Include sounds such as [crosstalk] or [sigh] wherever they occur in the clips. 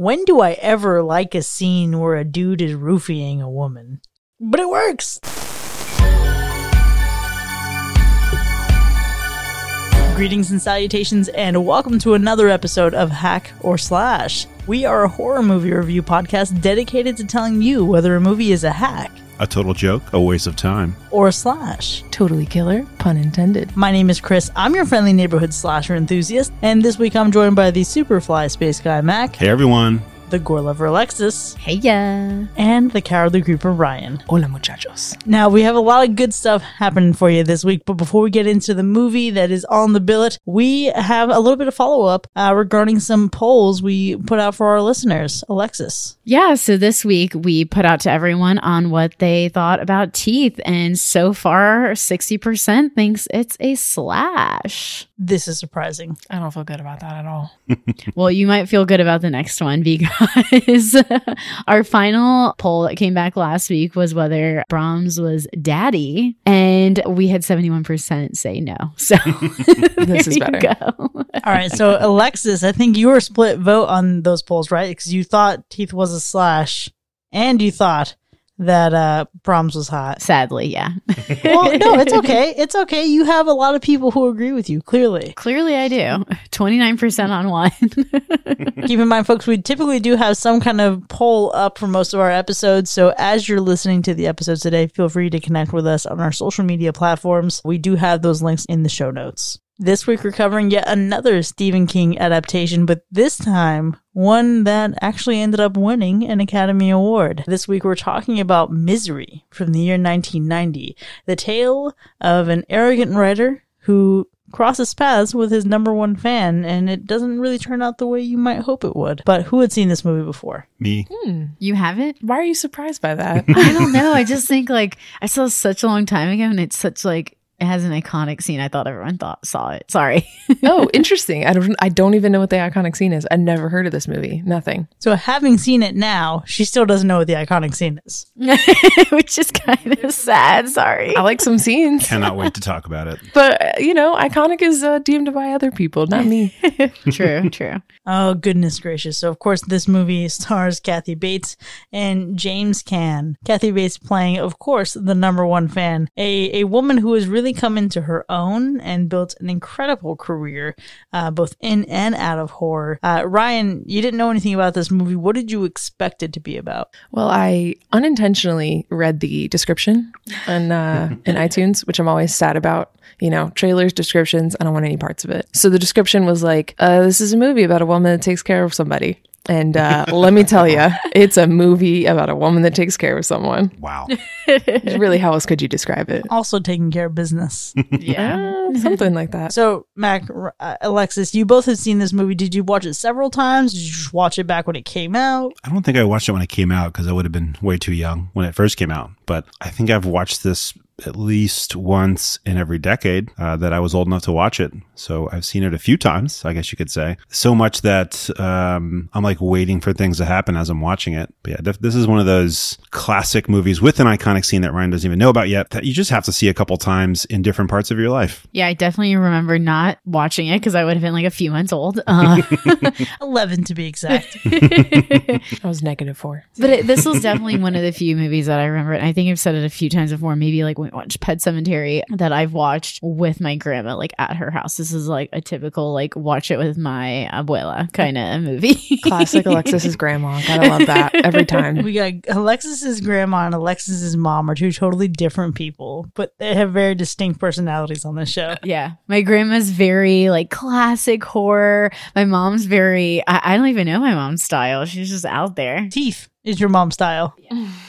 When do I ever like a scene where a dude is roofing a woman? But it works! Greetings and salutations, and welcome to another episode of Hack or Slash. We are a horror movie review podcast dedicated to telling you whether a movie is a hack A total joke, a waste of time. or a slash. Totally killer, pun intended. My name is Chris. I'm your friendly neighborhood slasher enthusiast, and this week I'm joined by the Superfly Space Guy Mac, Hey everyone. The Gore Lover Alexis, Hey yeah. and the Cowardly Creeper Ryan. Hola muchachos. Now, we have a lot of good stuff happening for you this week, but before we get into the movie that is on the billet, we have a little bit of follow up uh, regarding some polls we put out for our listeners. Alexis. Yeah, so this week we put out to everyone on what they thought about teeth, and so far 60% thinks it's a slash. This is surprising. I don't feel good about that at all. [laughs] Well, you might feel good about the next one because [laughs] our final poll that came back last week was whether Brahms was daddy, and we had 71% say no. [laughs] So [laughs] This is better. go. All right, so Alexis, I think you were split vote on those polls, right? Because you thought Teeth was a slash, and you thought that uh Brahms was hot. Sadly, yeah. [laughs] Well, no, it's [laughs] okay. It's okay. You have a lot of people who agree with you, clearly. Clearly, I do. [laughs] 29% on one. Keep in mind, folks, we typically do have some kind of poll up for most of our episodes. So as you're listening to the episodes today, feel free to connect with us on our social media platforms. We do have those links in the show notes. This week, we're covering yet another Stephen King adaptation, but this time, one that actually ended up winning an Academy Award. This week, we're talking about Misery from the year 1990, the tale of an arrogant writer who crosses paths with his number one fan, and it doesn't really turn out the way you might hope it would. But who had seen this movie before? Me. Hmm. you haven't? Why are you surprised by that? I don't know. I just think like I saw such a long time ago, and it's such like it has an iconic scene. I thought everyone thought saw it. Sorry. [laughs] oh, interesting. I don't I don't even know what the iconic scene is. I never heard of this movie. Nothing. So, having seen it now, she still doesn't know what the iconic scene is. [laughs] Which is kind of sad. Sorry. I like some scenes. Cannot wait to talk about it. But uh, you know, iconic is uh, deemed by other people, not me. [laughs] true. True. Oh, goodness gracious. So, of course, this movie stars Kathy Bates and James Caan. Kathy Bates playing, of course, the number one fan, a, a woman who is really come into her own and built an incredible career, uh, both in and out of horror. Uh, Ryan, you didn't know anything about this movie. What did you expect it to be about? Well, I unintentionally read the description on uh, [laughs] in iTunes, which I'm always sad about. You know, trailers, descriptions. I don't want any parts of it. So the description was like, uh, "This is a movie about a woman that takes care of somebody." And uh, let me tell you, it's a movie about a woman that takes care of someone. Wow. Really, how else could you describe it? Also taking care of business. [laughs] Yeah. Uh, something like that. So, Mac, uh, Alexis, you both have seen this movie. Did you watch it several times? Did you just watch it back when it came out? I don't think I watched it when it came out because I would have been way too young when it first came out. But I think I've watched this at least once in every decade uh, that I was old enough to watch it. So I've seen it a few times, I guess you could say. So much that um, I'm like waiting for things to happen as I'm watching it. But yeah, this is one of those classic movies with an iconic scene that Ryan doesn't even know about yet that you just have to see a couple times in different parts of your life. Yeah, I definitely remember not watching it because I would have been like a few months old. Uh, [laughs] [laughs] 11 to be exact. [laughs] I was negative four. but it, this was definitely one of the few movies that I remember. And I think I've said it a few times before. Maybe like when we watched Pet Sematary that I've watched with my grandma, like at her house. This is like a typical like watch it with my abuela kind of movie. [laughs] Classic Alexis's grandma. Gotta love that every time. we got Alexis's grandma and Alexis's mom are two totally different people, but they have very distinct personalities on this show. Yeah. My grandma's very like classic horror. My mom's very, I, I don't even know my mom's style. She's just out there. Teeth is your mom style.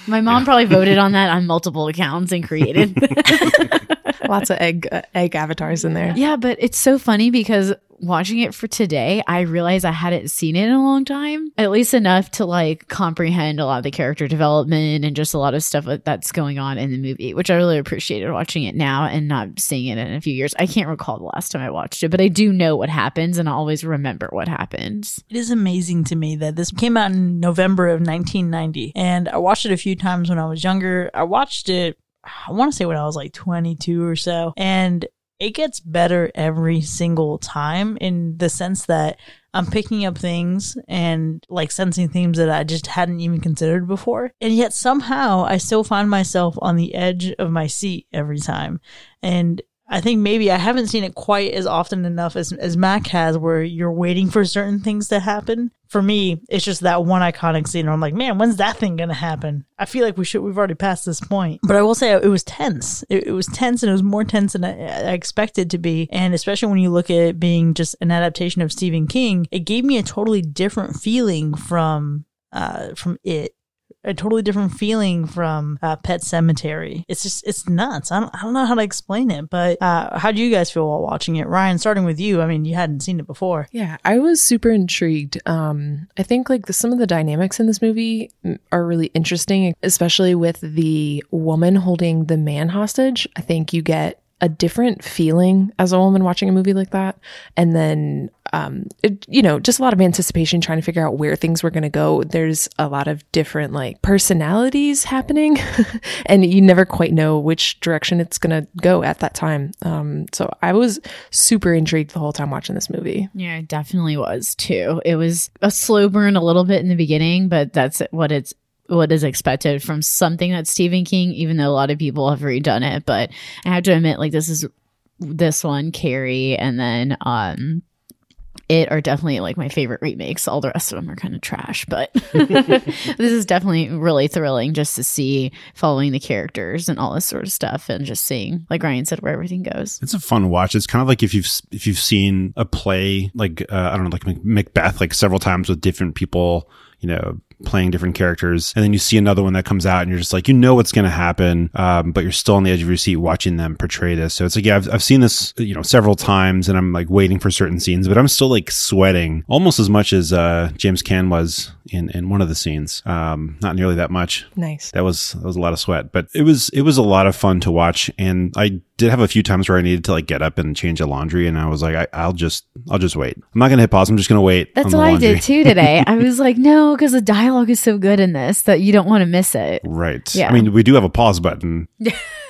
My mom probably voted on that on multiple accounts and created. [laughs] [laughs] Lots of egg uh, egg avatars in there. yeah, but it's so funny because watching it for today, I realized I hadn't seen it in a long time, at least enough to like comprehend a lot of the character development and just a lot of stuff that's going on in the movie, which I really appreciated watching it now and not seeing it in a few years. I can't recall the last time I watched it, but I do know what happens and I always remember what happens. It is amazing to me that this came out in November of 1990, and I watched it a few times when I was younger. I watched it, I want to say when I was like 22 or so, and it gets better every single time in the sense that I'm picking up things and like sensing themes that I just hadn't even considered before. And yet somehow I still find myself on the edge of my seat every time. And I think maybe I haven't seen it quite as often enough as, as Mac has, where you're waiting for certain things to happen. For me, it's just that one iconic scene where I'm like, man, when's that thing gonna happen? I feel like we should, we've already passed this point. But I will say it was tense. It, it was tense and it was more tense than I, I expected to be. And especially when you look at it being just an adaptation of Stephen King, it gave me a totally different feeling from, uh, from it a totally different feeling from uh, Pet Sematary. It's just it's nuts. I don't I don't know how to explain it, but uh, how do you guys feel while watching it, Ryan? Starting with you, I mean, you hadn't seen it before. Yeah, I was super intrigued. Um, I think like the, some of the dynamics in this movie are really interesting, especially with the woman holding the man hostage. I think you get a different feeling as a woman watching a movie like that. And then, um, it, you know, just a lot of anticipation trying to figure out where things were going to go. There's a lot of different like personalities happening [laughs] and you never quite know which direction it's going to go at that time. Um, so I was super intrigued the whole time watching this movie. Yeah, it definitely was too. It was a slow burn a little bit in the beginning, but that's what it's what is expected from something that's Stephen King, even though a lot of people have redone it. But I have to admit, like this is this one, Carrie, and then um it are definitely like my favorite remakes. All the rest of them are kind of trash, but [laughs] this is definitely really thrilling just to see following the characters and all this sort of stuff, and just seeing, like Ryan said, where everything goes. It's a fun watch. It's kind of like if you've if you've seen a play like uh, I don't know, like Macbeth, like several times with different people, you know, playing different characters. And then you see another one that comes out and you're just like, you know what's going to happen, um, but you're still on the edge of your seat watching them portray this. So it's like, yeah, I've, I've seen this, you know, several times and I'm like waiting for certain scenes, but I'm still like sweating almost as much as uh, James Caan was in, in one of the scenes. Um, not nearly that much. Nice. That was, that was a lot of sweat, but it was, it was a lot of fun to watch. And I did have a few times where I needed to like get up and change the laundry, and I was like, I, will just, I'll just wait. I'm not gonna hit pause. I'm just gonna wait. That's what I did too today. [laughs] I was like, no, because the dialogue is so good in this that you don't want to miss it. Right. Yeah. I mean, we do have a pause button,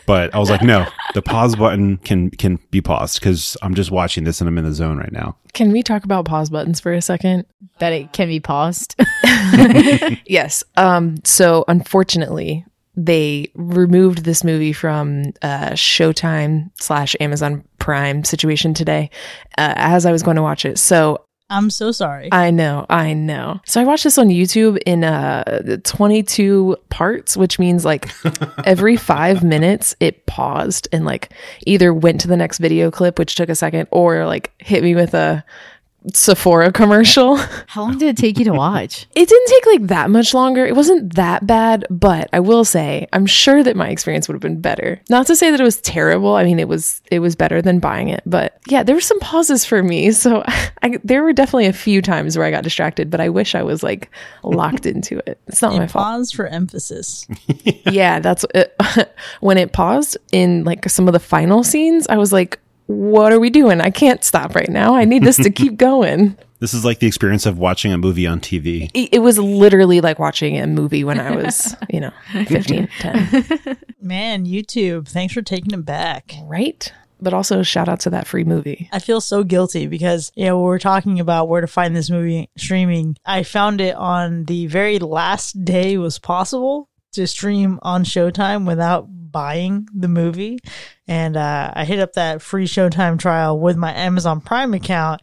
but I was like, no, the pause button can can be paused because I'm just watching this and I'm in the zone right now. Can we talk about pause buttons for a second? That it can be paused. [laughs] [laughs] yes. Um. So unfortunately, they removed this movie from uh, Showtime slash Amazon Prime situation today uh, as I was going to watch it. So I'm so sorry. I know, I know. So I watched this on YouTube in uh 22 parts, which means like [laughs] every 5 minutes it paused and like either went to the next video clip which took a second or like hit me with a Sephora commercial. [laughs] How long did it take you to watch? it didn't take like that much longer. It wasn't that bad, but I will say I'm sure that my experience would have been better. Not to say that it was terrible. I mean, it was it was better than buying it, but yeah, there were some pauses for me. [laughs] So I, there were definitely a few times where I got distracted, but I wish I was like locked [laughs] into it. It's not it my fault. Pause for emphasis. yeah, that's it. Uh, when it paused in like some of the final scenes. I was like, what are we doing? I can't stop right now. I need this to [laughs] keep going. This is like the experience of watching a movie on TV. It was literally like watching a movie when I was, [laughs] you know, 15, [laughs] 10. Man, YouTube, thanks for taking it back. Right? But also shout out to that free movie. I feel so guilty because, you know, we're talking about where to find this movie streaming. I found it on the very last day was possible to stream on Showtime without buying the movie. And uh, I hit up that free Showtime trial with my Amazon Prime account.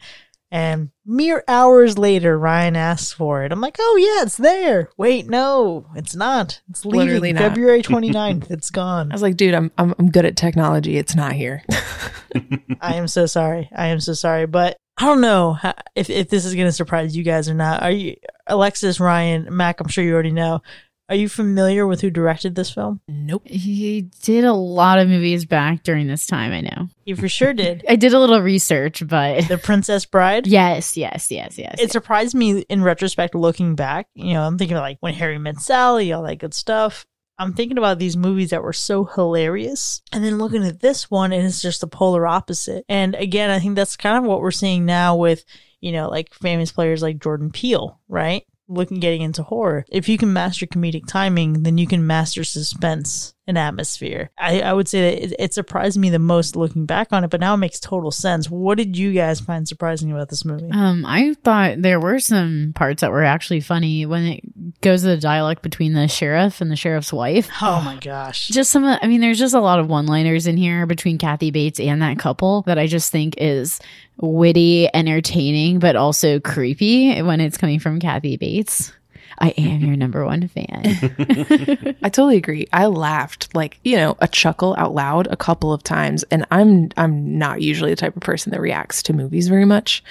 And mere hours later, Ryan asks for it. I'm like, oh, yeah, it's there. Wait, no, it's not. It's leaving Literally not. February 29th. it's gone. [laughs] I was like, dude, I'm, I'm, I'm good at technology. It's not here. [laughs] I am so sorry. I am so sorry. But I don't know if, if this is going to surprise you guys or not. Are you, Alexis, Ryan, Mac, I'm sure you already know. Are you familiar with who directed this film? Nope. He did a lot of movies back during this time, I know. He for sure did. [laughs] I did a little research, but The Princess Bride? yes, yes, yes, yes. It yes. surprised me in retrospect looking back. You know, I'm thinking like when Harry met Sally, all that good stuff. I'm thinking about these movies that were so hilarious. And then looking at this one, and it's just the polar opposite. And again, I think that's kind of what we're seeing now with, you know, like famous players like Jordan Peele, right? Looking getting into horror. If you can master comedic timing, then you can master suspense an atmosphere. I, I would say that it, it surprised me the most looking back on it, but now it makes total sense. What did you guys find surprising about this movie? Um, I thought there were some parts that were actually funny when it goes to the dialogue between the sheriff and the sheriff's wife. Oh my gosh. Just some, I mean, there's just a lot of one liners in here between Kathy Bates and that couple that I just think is witty, entertaining, but also creepy when it's coming from Kathy Bates. I am your number one fan. [laughs] [laughs] I totally agree. I laughed like, you know, a chuckle out loud a couple of times and I'm I'm not usually the type of person that reacts to movies very much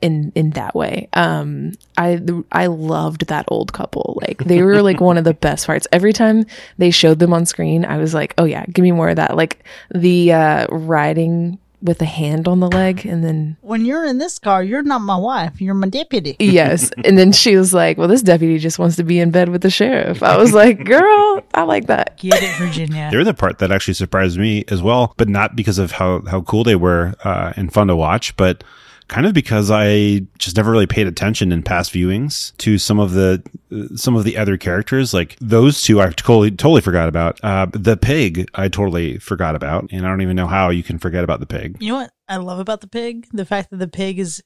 in in that way. Um I I loved that old couple. Like they were like one of the best parts. Every time they showed them on screen, I was like, "Oh yeah, give me more of that." Like the uh riding with a hand on the leg and then When you're in this car, you're not my wife. You're my deputy. [laughs] yes and then she was like well this deputy just wants to be in bed with the sheriff i was like [laughs] girl i like that Get it, Virginia. They're the part that actually surprised me as well, but not because of how, how cool they were uh, and fun to watch, but kind of because I just never really paid attention in past viewings to some of the uh, some of the other characters. Like those two, I totally totally forgot about. Uh, the pig, I totally forgot about, and I don't even know how you can forget about the pig. You know what I love about the pig? The fact that the pig is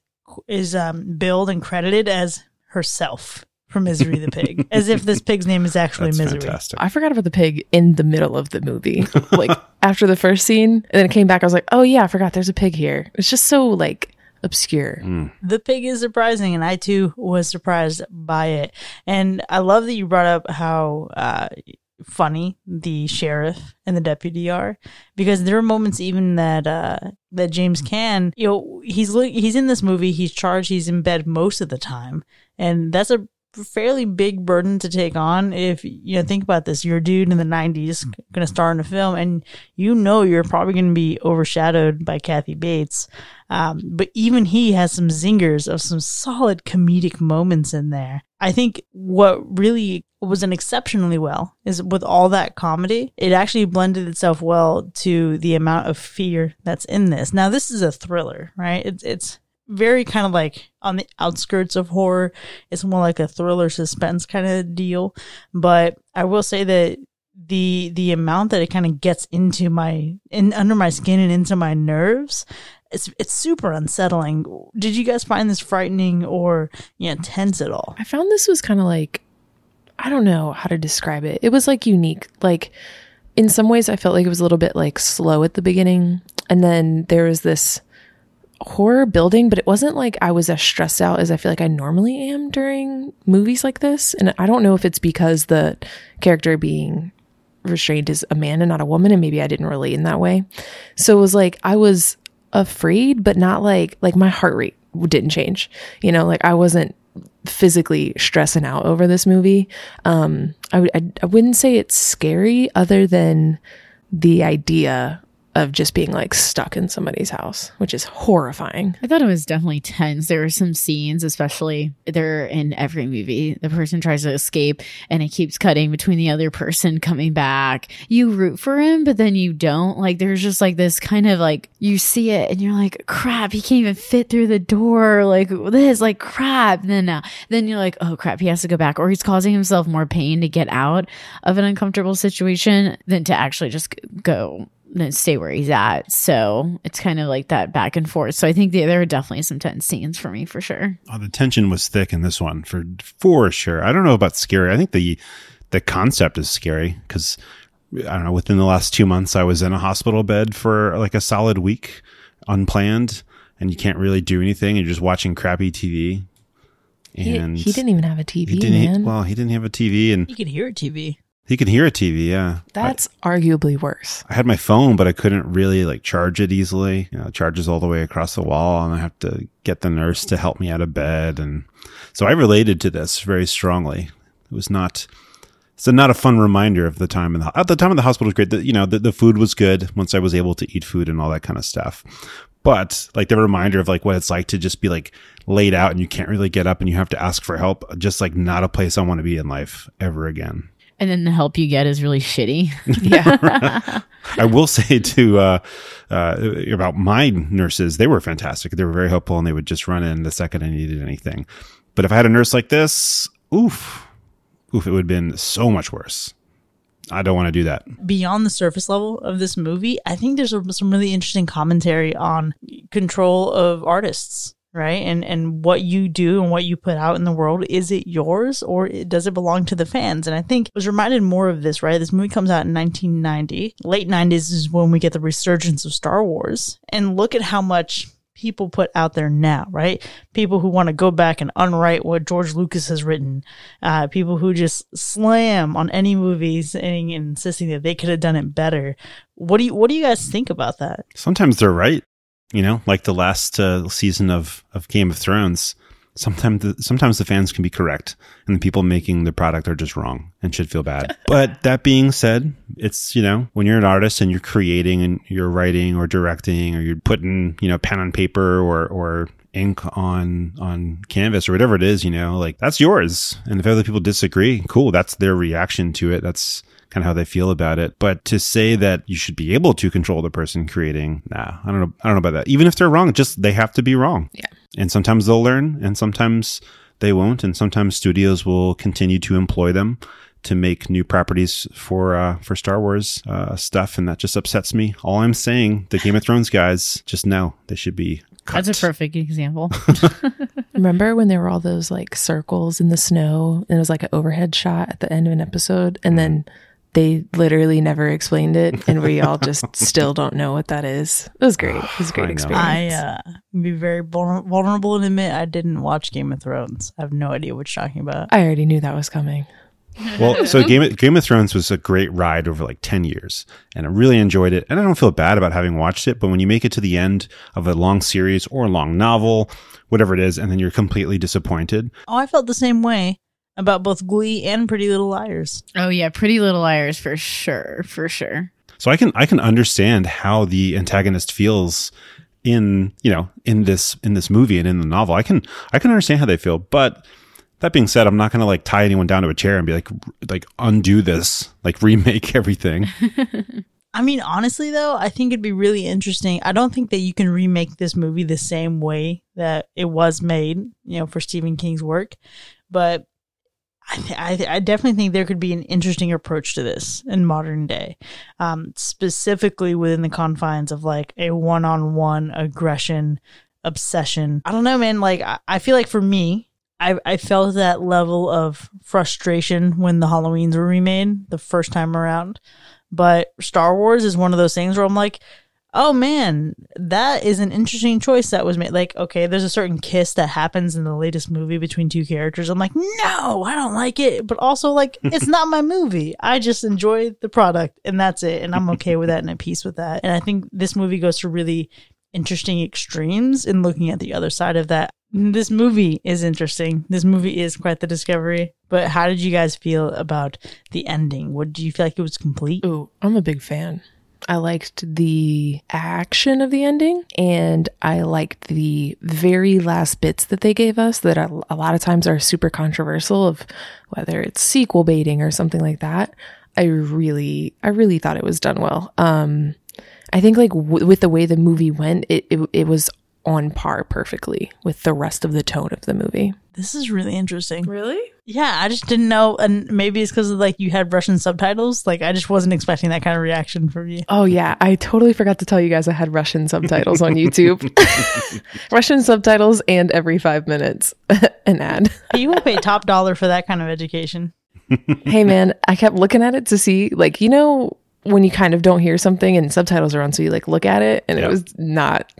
is um, billed and credited as herself from Misery the Pig, [laughs] as if this pig's name is actually That's Misery. fantastic. I forgot about the pig in the middle of the movie. like [laughs] after the first scene, and then it came back. I was like, "Oh yeah, I forgot. There's a pig here." It's just so like obscure. The pig is surprising, and I too was surprised by it. And I love that you brought up how uh, funny the sheriff and the deputy are, because there are moments even that uh, that James Caan, you know, he's li- he's in this movie, he's charged, he's in bed most of the time, and that's a fairly big burden to take on if you know think about this. You're a dude in the 90s gonna star in a film and you know you're probably gonna be overshadowed by kathy bates. Um, but even he has some zingers of some solid comedic moments in there. I think what really was done exceptionally well is with all that comedy it actually blended itself well to the amount of fear that's in this. Now this is a thriller right? It's it's very kind of like on the outskirts of horror. It's more like a thriller suspense kind of deal. But I will say that the the amount that it kind of gets into my in under my skin and into my nerves, it's it's super unsettling. Did you guys find this frightening or you know, tense at all? I found this was kind of like I don't know how to describe it. It was like unique. Like in some ways, I felt like it was a little bit like slow at the beginning, and then there was this horror building, but it wasn't like I was as stressed out as I feel like I normally am during movies like this. And I don't know if it's because the character being restrained is a man and not a woman, and maybe I didn't relate in that way. So it was like I was afraid, but not like like my heart rate didn't change. You know, like I wasn't physically stressing out over this movie. Um, I, I, I wouldn't say it's scary other than the idea of just being like stuck in somebody's house, which is horrifying. I thought it was definitely tense. There were some scenes, especially they're in every movie. The person tries to escape and it keeps cutting between the other person coming back. You root for him, but then you don't. Like there's just like this kind of like you see it and you're like, crap, he can't even fit through the door. Like this, like crap. And then uh, then you're like, oh crap, he has to go back, or he's causing himself more pain to get out of an uncomfortable situation than to actually just go stay where he's at. So it's kind of like that back and forth. So I think there are definitely some tense scenes for me for sure. Oh, the tension was thick in this one for for sure. I don't know about scary. I think the the concept is scary because I don't know. Within the last two months, I was in a hospital bed for like a solid week, unplanned, and you can't really do anything. You're just watching crappy TV. And he didn't even have a TV, he didn't. man. well, he didn't have a TV, and You could hear a TV. He could hear a TV. Yeah, That's arguably worse. I had my phone, but I couldn't really like charge it easily. You know, it charges all the way across the wall, and I have to get the nurse to help me out of bed. And so I related to this very strongly. It was not, it's not a fun reminder of the time in the, at the time in the hospital was great. The, you know, the, the food was good once I was able to eat food and all that kind of stuff. But like the reminder of like what it's like to just be like laid out and you can't really get up and you have to ask for help. Just like not a place I want to be in life ever again. And then the help you get is really shitty. [laughs] [laughs] Yeah. [laughs] I will say to uh, uh, about my nurses, they were fantastic. They were very helpful, and they would just run in the second I needed anything. But if I had a nurse like this, oof, oof, it would have been so much worse. I don't want to do that. beyond the surface level of this movie, I think there's a, some really interesting commentary on control of artists, right? And and what you do and what you put out in the world is it yours or does it belong to the fans? And I think I was reminded more of this, right? This movie comes out in 1990. Late 90s is when we get the resurgence of Star Wars. And look at how much people put out there now, right? People who want to go back and unwrite what George Lucas has written, uh, people who just slam on any movies and insisting that they could have done it better. What do you What do you guys think about that? Sometimes they're right. You know, like the last uh, season of, of Game of Thrones. Sometimes the, sometimes the fans can be correct, and the people making the product are just wrong and should feel bad. [laughs] but that being said, it's you know when you're an artist and you're creating and you're writing or directing or you're putting you know pen on paper or or ink on on canvas or whatever it is, you know, like that's yours. And if other people disagree, cool, that's their reaction to it. That's kind of how they feel about it. But to say that you should be able to control the person creating, nah, I don't know. I don't know about that. Even if they're wrong, just they have to be wrong. Yeah. And sometimes they'll learn and sometimes they won't. And sometimes studios will continue to employ them to make new properties for uh, for Star Wars uh, stuff, and that just upsets me. All I'm saying, the Game of Thrones guys, just know they should be cut. That's a perfect example. [laughs] [laughs] Remember when there were all those like circles in the snow and it was like an overhead shot at the end of an episode and then they literally never explained it and we all just [laughs] still don't know what that is. It was great. It was a great know. experience. I uh, be very vulnerable and admit I didn't watch Game of Thrones. I have no idea what you're talking about. I already knew that was coming. Well, so Game of, Game of Thrones was a great ride over like 10 years and I really enjoyed it. And I don't feel bad about having watched it, but when you make it to the end of a long series or a long novel, whatever it is, and then you're completely disappointed, Oh, I felt the same way about both Glee and Pretty Little Liars. oh yeah, Pretty Little Liars for sure, for sure. So I can I can understand how the antagonist feels in you know in this in this movie and in the novel. I can I can understand how they feel, but that being said, I'm not going to like tie anyone down to a chair and be like like undo this, like remake everything. [laughs] I mean, honestly, though, I think it'd be really interesting. I don't think that you can remake this movie the same way that it was made, you know, for Stephen King's work, but I, th- I, th- I definitely think there could be an interesting approach to this in modern day, um, specifically within the confines of like a one-on-one aggression obsession. I don't know, man. Like, I, I feel like for me, I, I felt that level of frustration when the Halloweens were remade the first time around. But Star Wars is one of those things where I'm like, oh man, that is an interesting choice that was made. Like, okay, there's a certain kiss that happens in the latest movie between two characters. I'm like, no, I don't like it. But also, like, [laughs] it's not my movie. I just enjoy the product and that's it. And I'm okay with that and at peace with that. And I think this movie goes to really interesting extremes in looking at the other side of that. This movie is interesting. This movie is quite the discovery. But how did you guys feel about the ending? What do you feel like it was complete? Ooh, I'm a big fan. I liked the action of the ending and I liked the very last bits that they gave us that a, lot of times are super controversial of whether it's sequel baiting or something like that. I really I really thought it was done well. Um I think like w- with the way the movie went, it, it it was on par perfectly with the rest of the tone of the movie. This is really interesting. Really? Yeah, I just didn't know, and maybe it's because like you had Russian subtitles. Like I just wasn't expecting that kind of reaction from you. Oh yeah, I totally forgot to tell you guys I had Russian subtitles on YouTube. [laughs] Russian subtitles and every 5 minutes [laughs] an ad. You will pay top dollar for that kind of education. [laughs] hey man, I kept looking at it to see like you know when you kind of don't hear something and subtitles are on so you like look at it and Yeah. it was not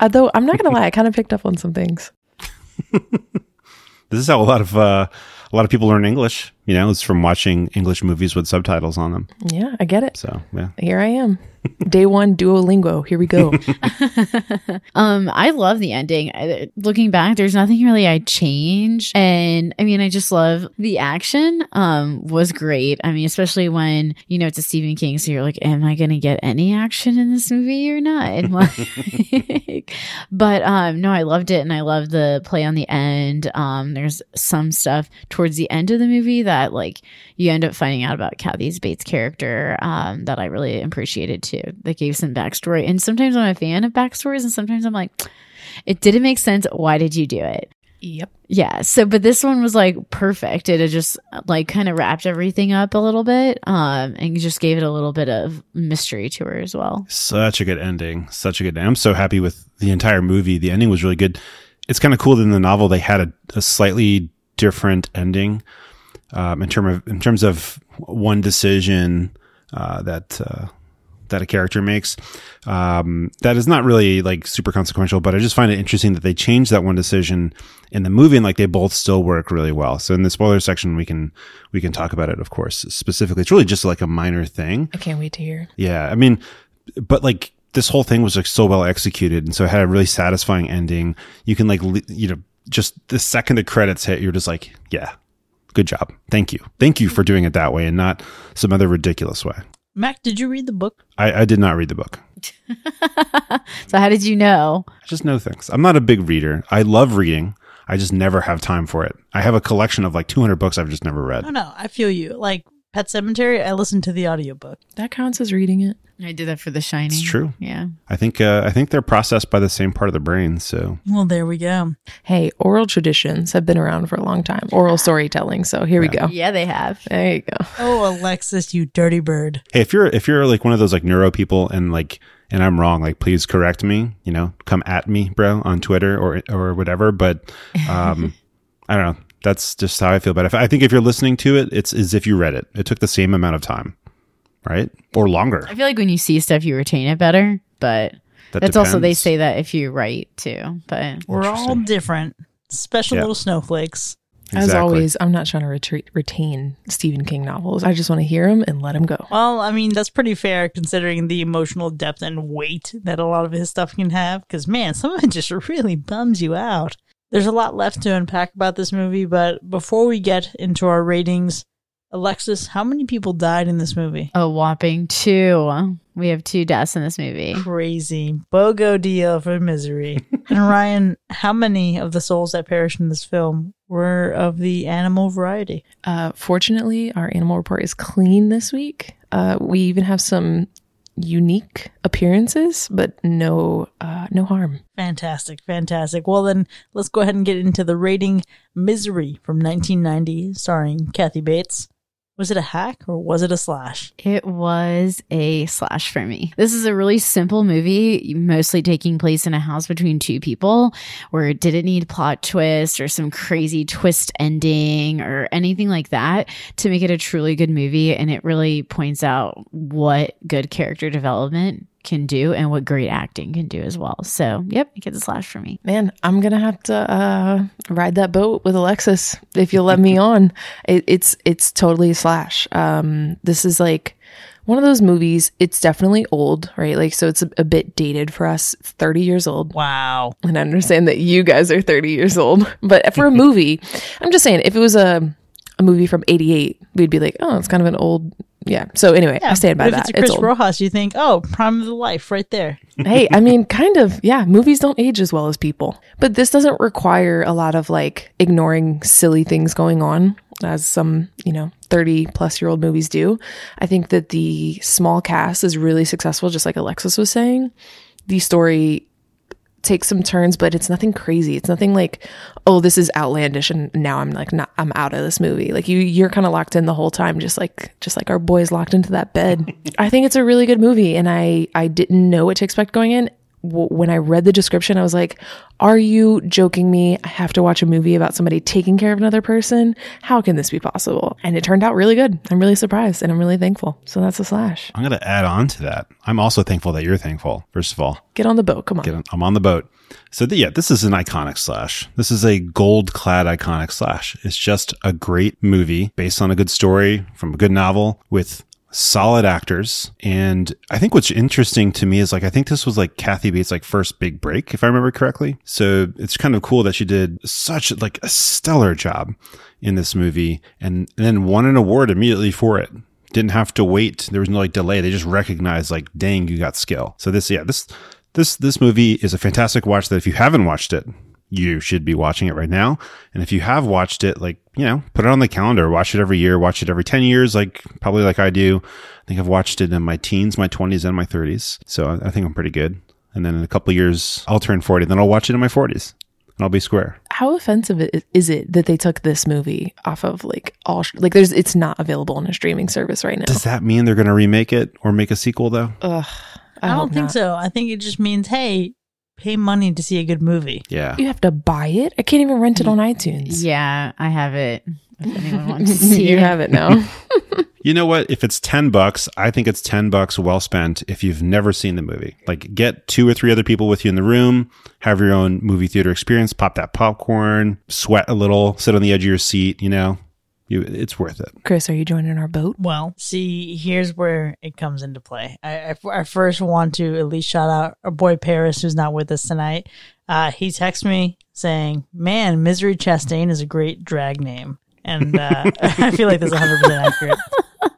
Although I'm not going to lie, I kind of picked up on some things. [laughs] This is how a lot of uh, a lot of people learn English. You know, it's from watching English movies with subtitles on them. Yeah, I get it. So yeah, Here I am. [laughs] Day 1 Duolingo. Here we go. [laughs] [laughs] Um, I love the ending. I- Looking back, there's nothing really I change, and I mean, I just love the action. Um, was great. I mean, especially when you know it's a Stephen King, so you're like, am I gonna get any action in this movie or not? And like, but um, no, I loved it, and I loved the play on the end. Um, there's some stuff towards the end of the movie that like you end up finding out about Kathy Bates' character um, that I really appreciated too. That gave some backstory, and sometimes I'm a fan of backstories, and sometimes I'm like, it didn't make sense. Why did you do it? Yep. Yeah. So, but this one was like perfect. It had just like kind of wrapped everything up a little bit, um, and just gave it a little bit of mystery to her as well. Such a good ending. Such a good. Ending. I'm so happy with the entire movie. The ending was really good. It's kind of cool that in the novel they had a, a slightly different ending um, in term of in terms of one decision uh, that uh, that a character makes. Um, that is not really like super consequential, but I just find it interesting that they changed that one decision in the movie and like they both still work really well. So in the spoiler section, we can we can talk about it, of course. Specifically, it's really just like a minor thing. I can't wait to hear. Yeah, I mean, but like this whole thing was like so well executed, and so it had a really satisfying ending. You can like li- you know just the second the credits hit, you're just like, yeah, good job, thank you, thank you for doing it that way and not some other ridiculous way. Mac, did you read the book? I, I did not read the book. [laughs] So, how did you know? I just know things. I'm not a big reader. I love reading. I just never have time for it. I have a collection of like 200 books I've just never read. Oh no, I feel you. Like Pet Sematary, I listened to the audiobook. That counts as reading it. I did that for The Shining. It's true. Yeah. I think uh, I think they're processed by the same part of the brain. So Well, there we go. Hey, oral traditions have been around for a long time. Oral storytelling. So here we go. Yeah, they have. There you go. Oh, Alexis, you dirty bird. hey, if you're if you're like one of those like neuro people and like and I'm wrong, like please correct me. You know, come at me, bro, on Twitter or or whatever. But um, [laughs] I don't know. That's just how I feel. But if, I think if you're listening to it, it's as if you read it. It took the same amount of time, right, or longer. I feel like when you see stuff, you retain it better, but That that's also they say that if you write too. But We're all different. Special Yeah. little snowflakes. As always, I'm not trying to retreat, retain Stephen King novels. I just want to hear them and let them go. Well, I mean, that's pretty fair considering the emotional depth and weight that a lot of his stuff can have. Because, man, some of it just really bums you out. There's a lot left to unpack about this movie, but before we get into our ratings, Alexis, how many people died in this movie? a whopping two. We have two deaths in this movie. Crazy. BOGO deal for misery. [laughs] and Ryan, how many of the souls that perished in this film were of the animal variety? Uh, fortunately, our animal report is clean this week. Uh, we even have some unique appearances, but no, uh, no harm. Fantastic, fantastic. Well, then let's go ahead and get into the rating Misery from 1990, starring Kathy Bates. Was it a hack or was it a slash? It was a slash for me. This is a really simple movie, mostly taking place in a house between two people where it didn't need plot twist or some crazy twist ending or anything like that to make it a truly good movie. And it really points out what good character development can do and what great acting can do as well. So, yep, it gets a slash for me. Man, I'm gonna have to uh, ride that boat with Alexis if you'll let me [laughs] on. It, it's it's totally a slash. Um, this is like one of those movies. It's definitely old, right? Like, so it's a, a bit dated for us. It's 30 years old. Wow. and I understand that you guys are 30 years old. But for a movie, I'm just saying, if it was a a movie from 88, we'd be like, oh, it's kind of an old, yeah. So anyway, I stand by if that. it's a Chris old. Rojas, you think, oh, prime of the life right there. [laughs] hey, I mean, kind of, yeah. Movies don't age as well as people, but this doesn't require a lot of like ignoring silly things going on, as some you know 30 plus year old movies do. I think that the small cast is really successful, just like Alexis was saying. The story takes some turns, but it's nothing crazy. It's nothing like, oh, this is outlandish, and now I'm like, not, I'm out of this movie. Like you, you're kind of locked in the whole time, just like, just like our boys locked into that bed. [laughs] I think it's a really good movie, and I, I didn't know what to expect going in. W- When I read the description, I was like, "Are you joking me? I have to watch a movie about somebody taking care of another person. How can this be possible?" And it turned out really good. I'm really surprised, and I'm really thankful. So that's a slash. I'm going to add on to that. I'm also thankful that you're thankful. First of all, Get on the boat. Come on. get on, I'm on the boat. So the, yeah, this is an iconic slash. This is a gold clad iconic slash. It's just a great movie based on a good story from a good novel with solid actors. And I think what's interesting to me is like, I think this was like Kathy Bates' like first big break, if I remember correctly. So it's kind of cool that she did such like a stellar job in this movie and, and then won an award immediately for it didn't have to wait. There was no like delay. They just recognized like, dang, you got skill. So this, yeah, this, this, this movie is a fantastic watch that if you haven't watched it, you should be watching it right now. And if you have watched it, like, you know, put it on the calendar, watch it every year, watch it every 10 years, like probably like I do. I think I've watched it in my teens, my 20s, and my 30s. So I, I think I'm pretty good. And then in a couple years, I'll turn 40, then I'll watch it in my 40s and I'll be square. how offensive is it that they took this movie off of like all sh- like there's it's not available on a streaming service right now. Does that mean they're going to remake it or make a sequel though? Ugh, I, I, don't think not. so. I think it just means, hey, pay money to see a good movie. Yeah. You have to buy it. I can't even rent it on iTunes. Yeah, I have it. If [laughs] anyone wants to see you it. have it now. [laughs] [laughs] You know what? If it's 10 bucks, I think it's 10 bucks well spent if you've never seen the movie. Like get two or three other people with you in the room, have your own movie theater experience, pop that popcorn, sweat a little, sit on the edge of your seat, you know. You it's worth it. Chris, are you joining our boat? Well, see, here's where it comes into play. I, I, I first want to at least shout out our boy Paris, who's not with us tonight. Uh, he texted me saying, "Man, Misery Chastain is a great drag name," and uh, [laughs] I feel like that's 100 percent accurate.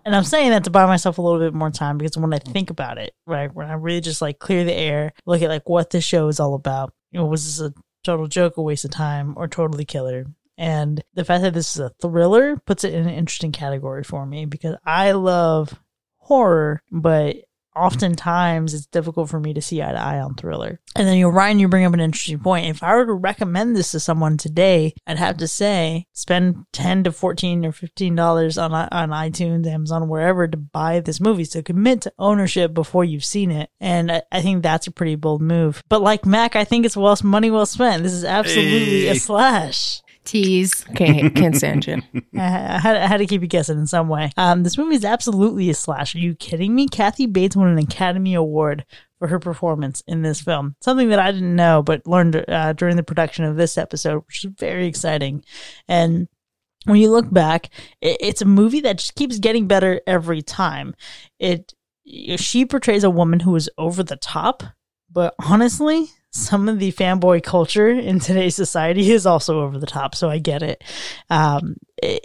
And I'm saying that to buy myself a little bit more time because when I think about it, right, when I really just like clear the air, look at like what this show is all about. You know, was this a total joke, a waste of time, or totally killer? And the fact that this is a thriller puts it in an interesting category for me because I love horror, but oftentimes it's difficult for me to see eye to eye on thriller. And then you know, Ryan, you bring up an interesting point. If I were to recommend this to someone today, I'd have to say spend ten to fourteen or fifteen dollars on on iTunes, Amazon, wherever to buy this movie. So commit to ownership before you've seen it. And I, I think that's a pretty bold move. But like Mac, I think it's well money well spent. This is absolutely a slash. Tease. Can't can't stand you. [laughs] I, I, had, I had to keep you guessing in some way. Um, this movie is absolutely a slash. Are you kidding me? Kathy Bates won an Academy Award for her performance in this film. Something that I didn't know, but learned uh, during the production of this episode, which is very exciting. And when you look back, it, it's a movie that just keeps getting better every time. It she portrays a woman who is over the top, but honestly, some of the fanboy culture in today's society is also over the top. So I get it. Um, it,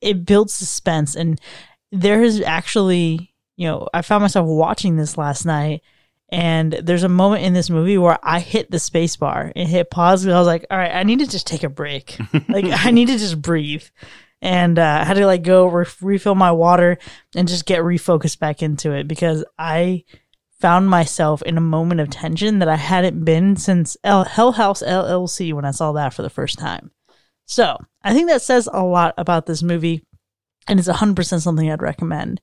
it builds suspense, and there is actually, you know, I found myself watching this last night. And there's a moment in this movie where I hit the space bar and hit pause. And I was like, all right, I need to just take a break. [laughs] like, I need to just breathe. And uh, I had to like go re- refill my water and just get refocused back into it because I found myself in a moment of tension that I hadn't been since L- Hell House LLC when I saw that for the first time. So I think that says a lot about this movie, and it's 100% something I'd recommend.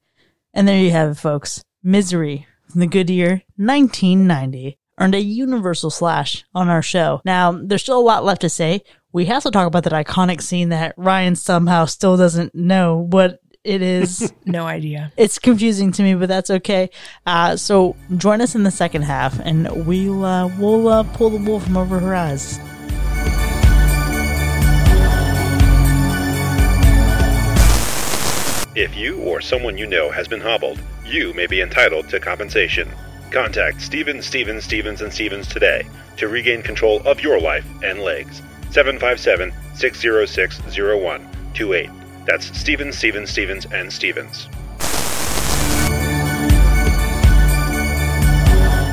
And there you have it, folks. Misery from the good year 1990 earned a universal slash on our show. Now, there's still a lot left to say. We have to talk about that iconic scene that Ryan somehow still doesn't know what it is. [laughs] No idea. it's confusing to me, but that's okay. Uh, so join us in the second half, and we'll uh, we'll uh, pull the wool from over her eyes. If you or someone you know has been hobbled, you may be entitled to compensation. Contact Stevens, Stevens, Stevens, and Stevens today to regain control of your life and legs. 757 606 0128. That's Stevens, Stevens, Stevens, and Stevens.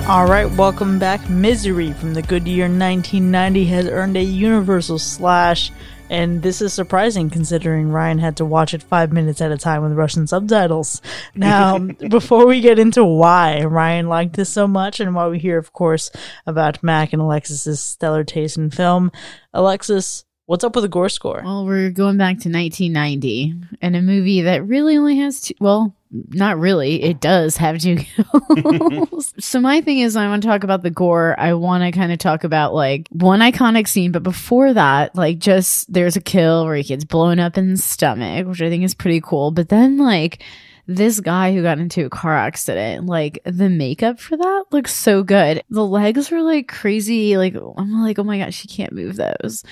All right, welcome back. Misery from the good year 1990 has earned a universal slash, and this is surprising considering Ryan had to watch it five minutes at a time with Russian subtitles. Now, [laughs] before we get into why Ryan liked this so much and why we hear, of course, about Mac and Alexis's stellar taste in film, Alexis, what's up with the gore score? Well, we're going back to 1990 and a movie that really only has two. Well, not really. It does have two kills. [laughs] so my thing is, I want to talk about the gore. I want to kind of talk about like one iconic scene, but before that, like just there's a kill where he gets blown up in the stomach, which I think is pretty cool. But then like this guy who got into a car accident, like the makeup for that looks so good. The legs were like crazy. Like I'm like, oh my gosh, she can't move those.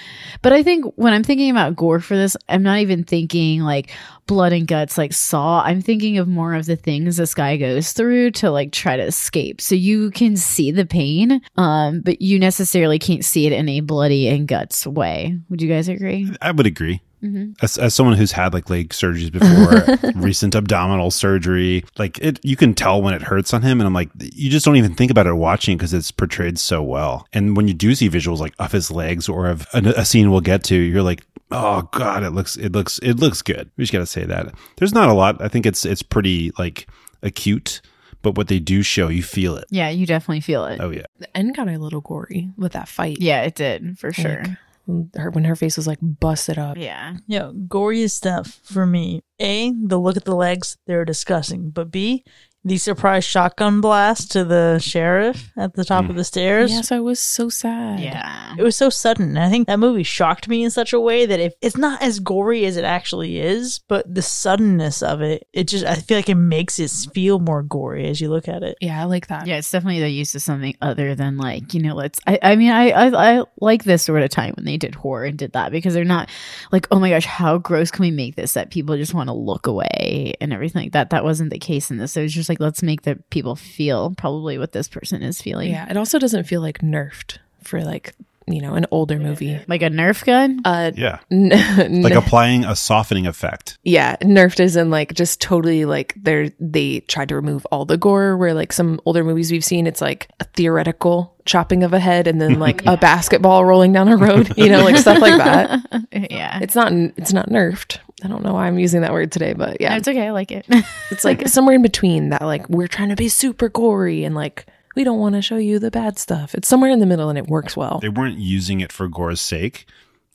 But I think when I'm thinking about gore for this, I'm not even thinking like blood and guts like Saw. I'm thinking of more of the things this guy goes through to like try to escape. So you can see the pain, um, but you necessarily can't see it in a bloody and guts way. Would you guys agree? I would agree. Mm-hmm. As, as someone who's had like leg surgeries before, [laughs] recent abdominal surgery, like it, you can tell when it hurts on him, and I'm like, you just don't even think about it watching because it's portrayed so well. And when you do see visuals like of his legs or of a, a scene we'll get to, you're like, oh god, it looks, it looks, it looks good. We just got to say that. There's not a lot. I think it's it's pretty like acute, but what they do show, you feel it. Yeah, you definitely feel it. Oh yeah, The end got a little gory with that fight. Yeah, it did for sure. Like, her when her face was like busted up. Yeah. Yeah. goriest stuff for me. A, the look at the legs, they're disgusting. But B, the surprise shotgun blast to the sheriff at the top of mm. the stairs. Yes, I was so sad. Yeah. It was so sudden. And I think that movie shocked me in such a way that if it's not as gory as it actually is, but the suddenness of it, it just I feel like it makes it feel more gory as you look at it. Yeah, I like that. Yeah, it's definitely the use of something other than like you know. Let's. I. I mean, I. I, I like this sort of time when they did horror and did that because they're not like, oh my gosh, how gross can we make this that people just want to look away and everything like that. That wasn't the case in this. It was just like let's make the people feel probably what this person is feeling. Yeah, it also doesn't feel like nerfed for like you know an older movie. Like a Nerf gun. Uh, Yeah. [laughs] n- Like applying a softening effect. yeah, nerfed is in like just totally like they're they tried to remove all the gore. Where like some older movies we've seen, it's like a theoretical chopping of a head and then like [laughs] a basketball rolling down a road. You know, like stuff like that. [laughs] yeah. It's not it's not nerfed. I don't know why I'm using that word today, but yeah, It's okay. I like it. [laughs] it's like somewhere in between that. Like we're trying to be super gory and like we don't want to show you the bad stuff. It's somewhere in the middle and it works well. They weren't using it for gore's sake.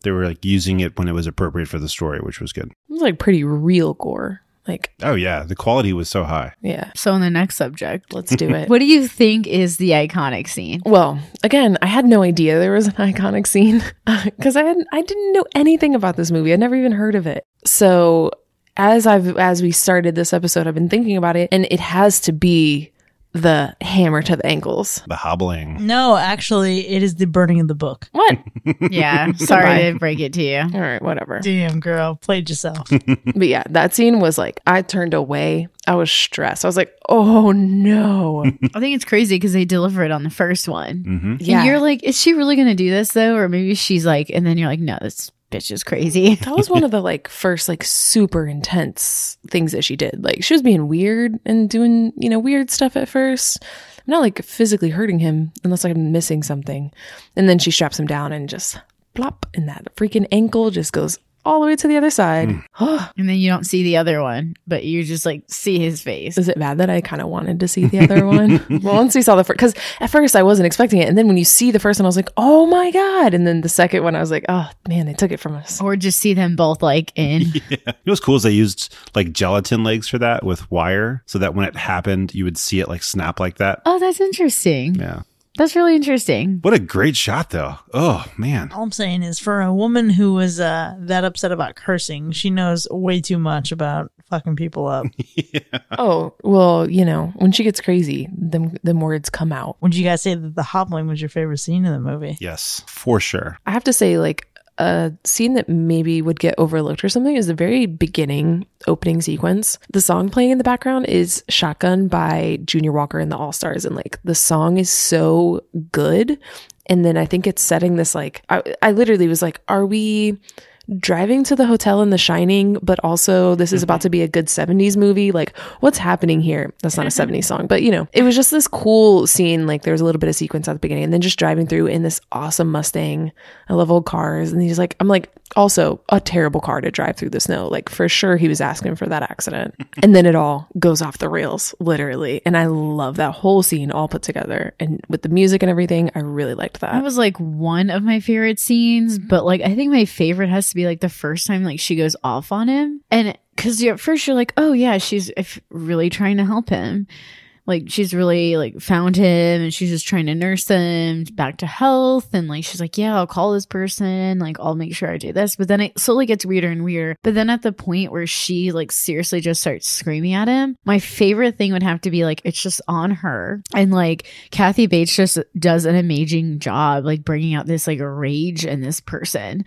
They were like using it when it was appropriate for the story, which was good. It was like pretty real gore. Like Oh yeah, the quality was so high. yeah, so on the next subject, let's do [laughs] it. what do you think is the iconic scene? Well, again, I had no idea there was an iconic scene [laughs] because I hadn't, I didn't know anything about this movie. I'd never even heard of it. So as I've as we started this episode, I've been thinking about it, and it has to be the hammer to the ankles. The hobbling. No, actually, it is the burning of the book. What? [laughs] Yeah. Sorry to break it to you. All right, whatever. Damn, girl, played yourself. [laughs] But yeah, that scene was like I turned away. I was stressed. I was like, oh no. I think it's crazy because they deliver it on the first one. hmm Yeah. And you're like, is she really going to do this though? Or maybe she's like, and then you're like, no, this bitch is crazy. [laughs] that was one of the like first like super intense things that she did. Like she was being weird and doing, you know, weird stuff at first. Not like physically hurting him unless I'm missing something. And then she straps him down and just plop and that freaking ankle just goes all the way to the other side. Hmm. [gasps] And then you don't see the other one, but you just like see his face. Is it bad that I kind of wanted to see the other [laughs] one? well, once we saw the first, because at first I wasn't expecting it. And then when you see the first one, I was like, oh my God. And then the second one, I was like, oh man, they took it from us. Or just see them both like in. [laughs] Yeah. You know what's cool is they used like gelatin legs for that with wire so that when it happened, you would see it like snap like that. Oh, that's interesting. Yeah. That's really interesting. What a great shot though. Oh man. All I'm saying is, for a woman who was uh, that upset about cursing, she knows way too much about fucking people up. [laughs] Oh, well, you know, when she gets crazy, them, them words come out. Would you guys say that the hobbling was your favorite scene in the movie? Yes, for sure. I have to say, like, a scene that maybe would get overlooked or something is the very beginning opening sequence. The song playing in the background is Shotgun by Junior Walker and the All Stars. And like the song is so good. And then I think it's setting this like, I, I literally was like, are we driving to the hotel in The Shining, but also this is about mm-hmm. to be a good 70s movie. Like, what's happening here? That's not a mm-hmm. 70s song, but you know, it was just this cool scene. Like, there was a little bit of sequence at the beginning, and then just driving through in this awesome Mustang. I love old cars. And he's like, I'm like, also a terrible car to drive through the snow. Like, for sure, he was asking for that accident. and then it all goes off the rails, literally. And I love that whole scene all put together. And with the music and everything, I really liked that. That was like one of my favorite scenes, but like I think my favorite has to be like the first time like she goes off on him, and because at first you're like, oh yeah, she's really trying to help him, like she's really like found him, and she's just trying to nurse him back to health, and like she's like, yeah, I'll call this person, like I'll make sure I do this, but then it slowly gets weirder and weirder. But then at the point where she like seriously just starts screaming at him, my favorite thing would have to be like it's just on her, and like Kathy Bates just does an amazing job, like bringing out this like rage in this person.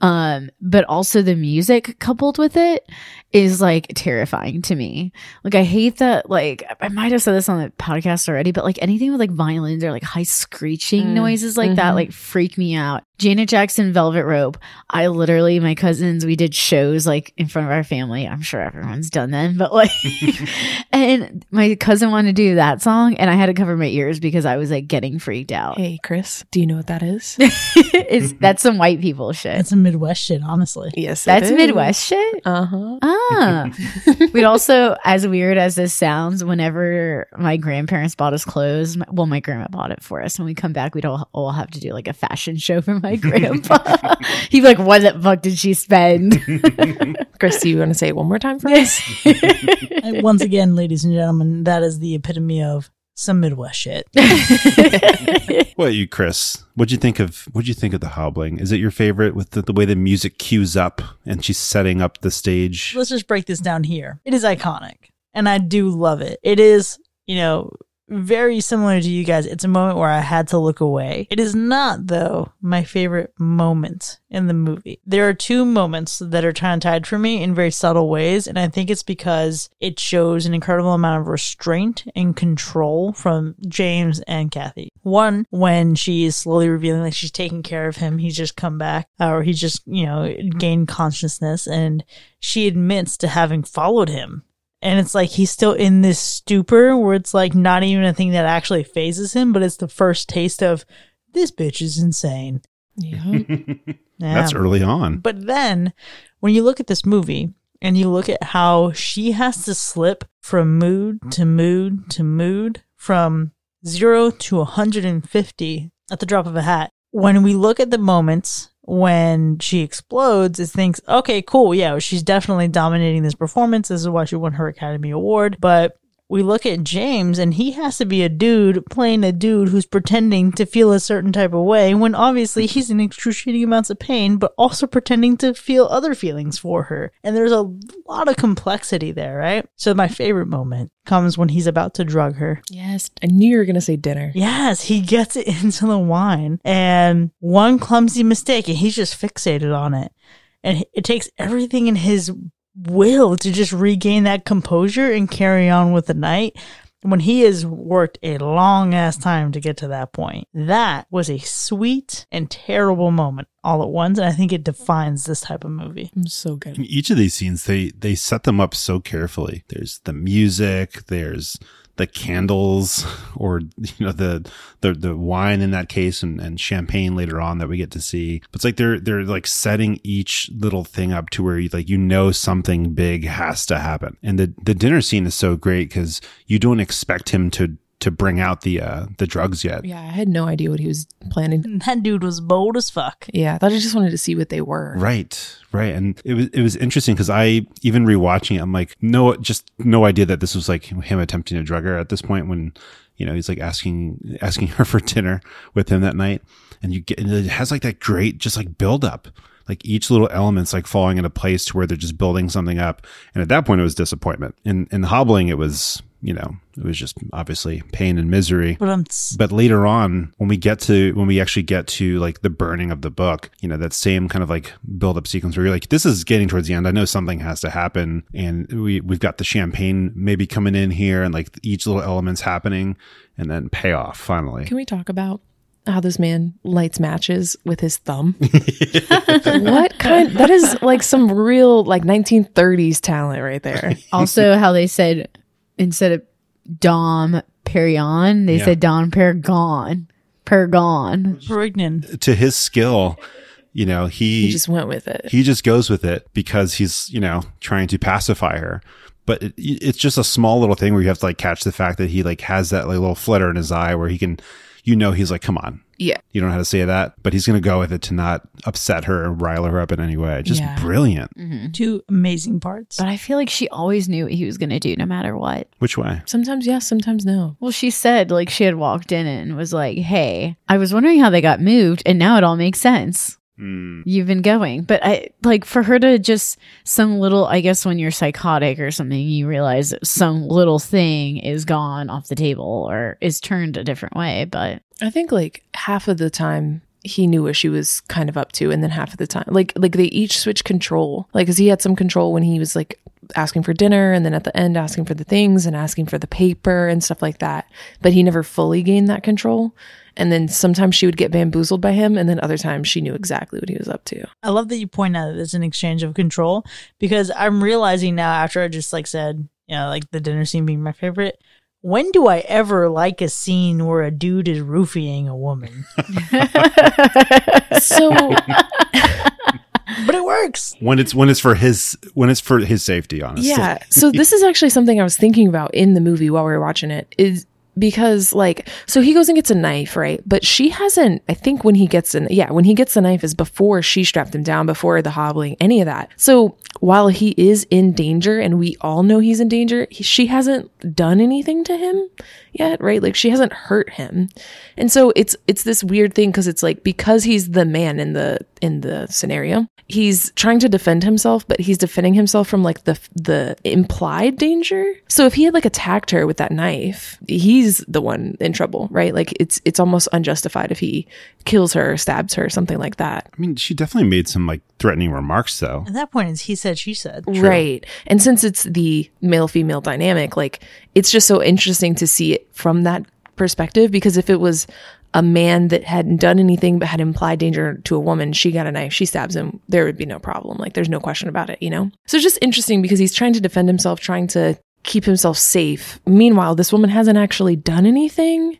Um, but also the music coupled with it is like terrifying to me. Like I hate that. Like I might have said this on the podcast already, but like anything with like violins or like high screeching Mm, noises like that, mhm. like freak me out. Janet Jackson, Velvet Rope. I literally, my cousins, we did shows like in front of our family. I'm sure everyone's done them, but like, [laughs] and my cousin wanted to do that song, and I had to cover my ears because I was like getting freaked out. Hey, Chris, do you know what that is? [laughs] it's that's some white people shit. It's a Midwest shit, honestly. yes, That's Midwest shit. Uh huh. Ah, [laughs] we'd also, as weird as this sounds, whenever where my grandparents bought us clothes. My- Well, my grandma bought it for us. When we come back, we'd all, all have to do like a fashion show for my grandpa. [laughs] He'd be like, "What the fuck did she spend?" [laughs] Chris, do you want to say it one more time for us? [laughs] Once again, ladies and gentlemen, that is the epitome of some Midwest shit. What you, Chris? What'd you think of? What'd you think of the hobbling? Is it your favorite with the, the way the music cues up and she's setting up the stage? Let's just break this down here. It is iconic, and I do love it. It is, you know, very similar to you guys. It's a moment where I had to look away. It is not, though, my favorite moment in the movie. There are two moments that are kind of tied for me in very subtle ways, and I think it's because it shows an incredible amount of restraint and control from James and Kathy. One, when she is slowly revealing that she's taking care of him, he's just come back, uh, or he's just, you know, gained consciousness, and she admits to having followed him and it's like he's still in this stupor where it's like not even a thing that actually fazes him, but it's the first taste of this bitch is insane. Yeah. [laughs] Yeah. That's early on. But then when you look at this movie and you look at how she has to slip from mood to mood to mood from zero to 150 at the drop of a hat. When we look at the moments when she explodes, it thinks, okay, cool. Yeah, she's definitely dominating this performance. This is why she won her Academy Award. But we look at James and he has to be a dude playing a dude who's pretending to feel a certain type of way when obviously he's in excruciating amounts of pain, but also pretending to feel other feelings for her. And there's a lot of complexity there, right? So my favorite moment comes when he's about to drug her. yes. I knew you were going to say dinner. Yes, he gets it [laughs] into the wine and one clumsy mistake and he's just fixated on it. And it takes everything in his will to just regain that composure and carry on with the night when he has worked a long ass time to get to that point. That was a sweet and terrible moment all at once. And I think it defines this type of movie. I'm so good. Each of these scenes, they they set them up so carefully. There's the music. There's the candles, or you know the the the wine in that case, and, and champagne later on that we get to see. But it's like they're they're like setting each little thing up to where you like you know something big has to happen. And the the dinner scene is so great because you don't expect him to to bring out the uh the drugs yet. Yeah, I had no idea what he was planning. [laughs] That dude was bold as fuck. Yeah, I thought I just wanted to see what they were. Right, right, and it was it was interesting because I even rewatching it, I'm like, no, just no idea that this was like him attempting to drug her at this point when, you know, he's like asking asking [laughs] her for dinner with him that night, and you get and it has like that great just like build up, like each little element's like falling into place to where they're just building something up, and at that point it was disappointment. In in hobbling, it was you know it was just obviously pain and misery But I'm but later on when we get to when we actually get to like the burning of the book you know that same kind of like build up sequence where you're like this is getting towards the end i know something has to happen and we we've got the champagne maybe coming in here and like each little element's happening and then payoff finally Can we talk about how this man lights matches with his thumb? [laughs] what kind? That is like some real like 1930s talent right there. also, how they said instead of Dom Perignon, they Yeah. said Don Pergon. Pergon. pregnant. to his skill you know he He just went with it. he just goes with it because he's you know trying to pacify her but it, it's just a small little thing where you have to like catch the fact that he like has that like little flutter in his eye where he can you know he's like come on Yeah. you don't know how to say that but he's going to go with it to not upset her or rile her up in any way just Yeah. brilliant mm-hmm. Two amazing parts. But I feel like she always knew what he was going to do no matter what. which way Sometimes yes, sometimes no. Well, she said like she had walked in and was like, "Hey, I was wondering how they got moved, and now it all makes sense. Hmm. You've been going." But I like for her to just some little. I guess when you're psychotic or something, you realize some little thing is gone off the table or is turned a different way. But I think like half of the time he knew what she was kind of up to, and then half of the time, like like they each switch control. Like, cause he had some control when he was like asking for dinner, and then at the end asking for the things and asking for the paper and stuff like that. But he never fully gained that control. And then sometimes she would get bamboozled by him, and then other times she knew exactly what he was up to. I love that you point out that it's an exchange of control because I'm realizing now after I just like said, you know, like the dinner scene being my favorite. When do I ever like a scene where a dude is roofying a woman? [laughs] So [laughs] but it works. when it's when it's for his when it's for his safety. Honestly, Yeah. So [laughs] this is actually something I was thinking about in the movie while we were watching it is because like so he goes and gets a knife, right? But she hasn't I think when he gets an yeah, when he gets the knife is before she strapped him down, before the hobbling, any of that. So while he is in danger and we all know he's in danger, he, she hasn't done anything to him yet, right? Like she hasn't hurt him. And so it's it's this weird thing cuz it's like because he's the man in the in the scenario, he's trying to defend himself, but he's defending himself from like the the implied danger. So if he had like attacked her with that knife, he's the one in trouble, right? Like it's it's almost unjustified if he kills her, stabs her, something like that. I mean, she definitely made some like threatening remarks, though. At that point, it's he said, she said. Right. And since it's the male female dynamic, like it's just so interesting to see it from that perspective because if it was a man that hadn't done anything but had implied danger to a woman, she got a knife, she stabs him, there would be no problem. Like there's no question about it, you know? So just interesting because he's trying to defend himself, trying to keep himself safe. Meanwhile, this woman hasn't actually done anything.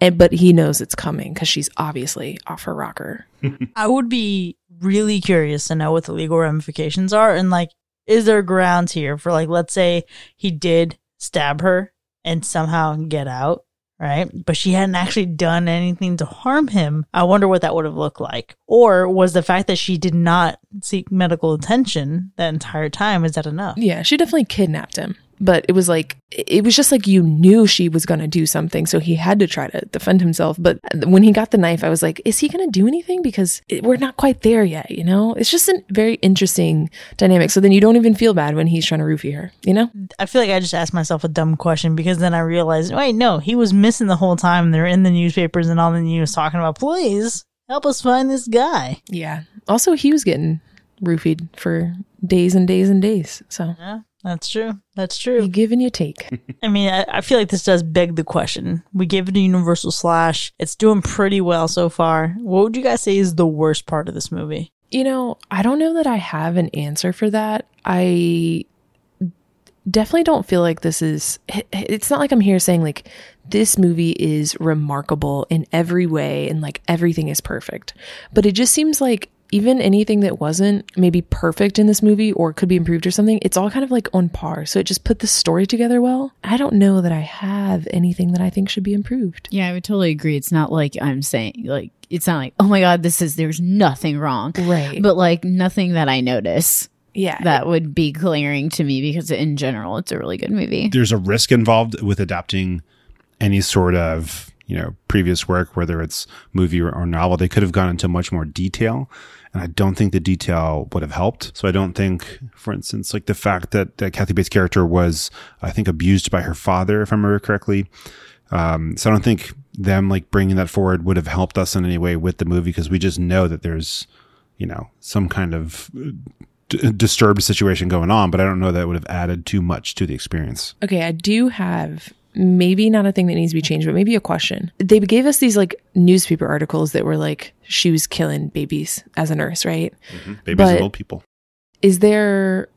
And, but he knows it's coming because she's obviously off her rocker. [laughs] I would be really curious to know what the legal ramifications are and like is there grounds here for like let's say he did stab her and somehow get out, right? But she hadn't actually done anything to harm him. I wonder what that would have looked like. Or was the fact that she did not seek medical attention that entire time is that enough? Yeah, she definitely kidnapped him. But it was like, it was just like you knew she was going to do something. So he had to try to defend himself. But when he got the knife, I was like, is he going to do anything? Because it, we're not quite there yet, you know? It's just a very interesting dynamic. So then you don't even feel bad when he's trying to roofie her, you know? I feel like I just asked myself a dumb question because then I realized, wait, no, he was missing the whole time. They're in the newspapers and all the news talking about, please help us find this guy. Yeah. Also, he was getting roofied for days and days and days. So Yeah, that's true. That's you true. give and you take. [laughs] I mean, I, I feel like this does beg the question. We gave it a universal slash. It's doing pretty well so far. What would you guys say is the worst part of this movie? You know, I don't know that I have an answer for that. I definitely don't feel like this is it's not like I'm here saying like this movie is remarkable in every way and like everything is perfect. But it just seems like even anything that wasn't maybe perfect in this movie or could be improved or something, it's all kind of like on par. So it just put the story together well. I don't know that I have anything that I think should be improved. Yeah, I would totally agree. It's not like I'm saying like it's not like oh my god, this is there's nothing wrong, Right. but like nothing that I notice yeah. that would be glaring to me because in general, it's a really good movie. There's a risk involved with adapting any sort of you know previous work, whether it's movie or, or novel. They could have gone into much more detail, and I don't think the detail would have helped. So I don't think, for instance, like the fact that, that Kathy Bates' character was, I think, abused by her father, if I remember correctly. Um, so I don't think them like bringing that forward would have helped us in any way with the movie because we just know that there's, you know, some kind of d- disturbed situation going on, but I don't know that would have added too much to the experience. Okay, I do have maybe not a thing that needs to be changed, but maybe a question. They gave us these like newspaper articles that were like she was killing babies as a nurse, right? Babies But- and old people. Is there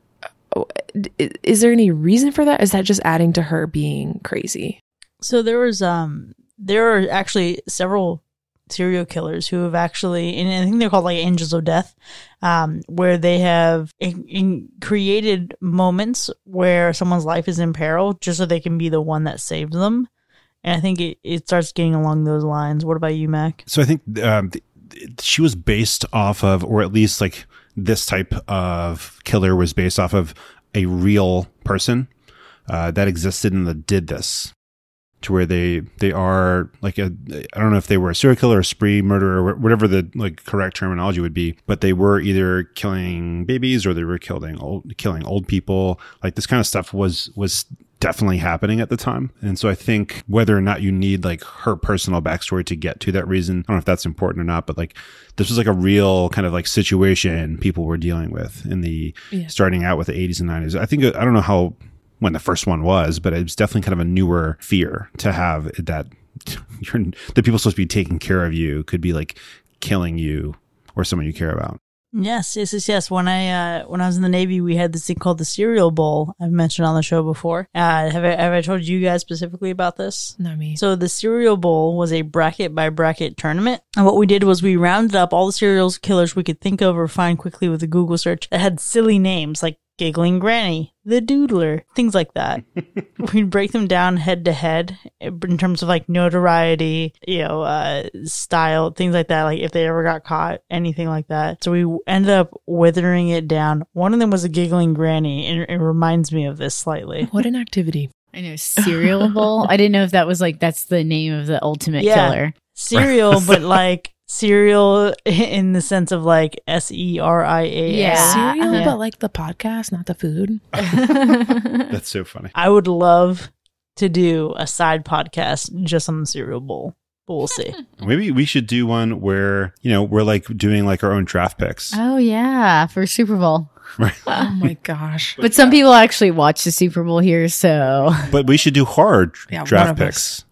oh, there any reason for that? Is that just adding to her being crazy? So there was um there are actually several serial killers who have actually and I think they're called like angels of death um where they have in, in created moments where someone's life is in peril just so they can be the one that saves them and I think it, it starts getting along those lines. What about you, Mac? So I think um, she was based off of, or at least like this type of killer was based off of a real person uh, that existed and that did this. To where they they are like a I don't know if they were a serial killer, a spree murderer, wh- whatever the like correct terminology would be, but they were either killing babies or they were killing old killing old people. Like this kind of stuff was was definitely happening at the time. And so I think whether or not you need like her personal backstory to get to that reason, I don't know if that's important or not, but like this was like a real kind of like situation people were dealing with in the Yeah. starting out with the 80s and 90s. I think, uh, I don't know how, when the first one was, but it was definitely kind of a newer fear to have that [laughs] you're, the people supposed to be taking care of you could be like killing you or someone you care about. Yes, yes, yes, yes. When I uh, when I was in the Navy, we had this thing called the cereal bowl. I've mentioned on the show before. Uh, have I have I told you guys specifically about this? Not me. So the cereal bowl was a bracket by bracket tournament, and what we did was we rounded up all the serial killers we could think of or find quickly with a Google search that had silly names like Giggling Granny, the Doodler, things like that. [laughs] We'd break them down head to head in terms of like notoriety, you know, uh, style, things like that. Like if they ever got caught, anything like that. So we ended up withering it down. One of them was a Giggling Granny, and it reminds me of this slightly. What an activity. I know cereal bowl. [laughs] I didn't know if that was like that's the name of the ultimate Yeah. killer. Cereal, but [laughs] like cereal [laughs] in the sense of like S E R I A. Yeah. Cereal, Yeah. but like the podcast, not the food. [laughs] That's so funny. I would love to do a side podcast just on the cereal bowl. But we'll see. [laughs] Maybe we should do one where, you know, we're like doing like our own draft picks. oh yeah, for Super Bowl. Right. Oh my gosh. But some people actually watch the Super Bowl here, so But we should do hard Yeah, draft of picks.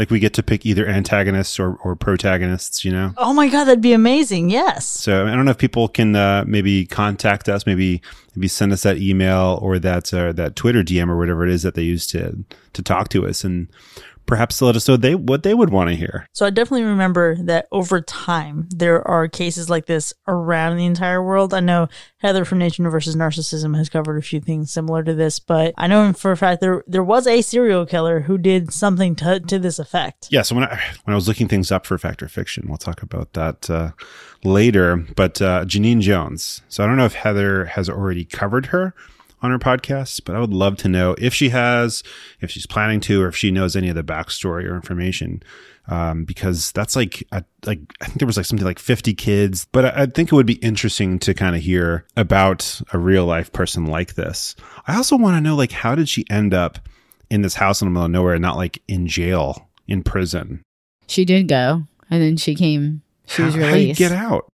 Like we get to pick either antagonists or, or protagonists, you know? Oh my god, that'd be amazing! Yes. So I don't know if people can uh, maybe contact us, maybe maybe send us that email or that uh, that Twitter DM or whatever it is that they use to to talk to us, and perhaps let us know they what they would want to hear. So I definitely remember that over time there are cases like this around the entire world. I know Heather from Nature versus Narcissism has covered a few things similar to this, but I know for a fact there there was a serial killer who did something to to this effect. Yeah. So when I when I was looking things up for Fact or Fiction, we'll talk about that uh, later. But uh, Genene Jones. So I don't know if Heather has already covered her on her podcast, but I would love to know if she has, if she's planning to, or if she knows any of the backstory or information. Um, because that's like, a, like I think there was like something like 50 kids, but I, I think it would be interesting to kind of hear about a real life person like this. I also want to know like how did she end up in this house in the middle of nowhere, not like in jail, in prison? she did go, and then she came. She was How- how do you get out?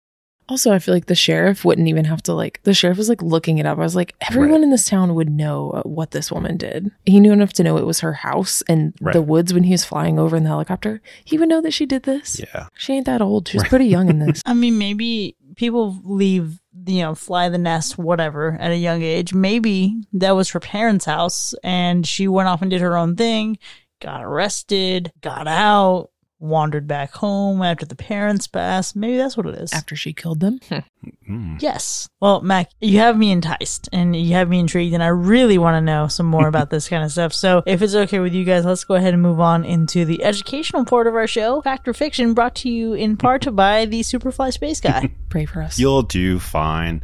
Also, I feel like the sheriff wouldn't even have to like. The sheriff was like looking it up. I was like, everyone Right. in this town would know uh, what this woman did. He knew enough to know it was her house and Right. the woods when he was flying over in the helicopter. He would know that she did this. Yeah. She ain't that old. She's Right. pretty young in this. [laughs] I mean, maybe people leave, you know, fly the nest, whatever, at a young age. Maybe that was her parents' house and she went off and did her own thing, got arrested, got out, wandered back home after the parents passed. Maybe that's what it is. After she killed them. Mm. [laughs] Yes. Well, Mac, you have me enticed and you have me intrigued, and I really want to know some more about [laughs] this kind of stuff. So, if it's okay with you guys, let's go ahead and move on into the educational part of our show, Fact or Fiction, brought to you in part by the Superfly Space Guy. [laughs] Pray for us. You'll do fine.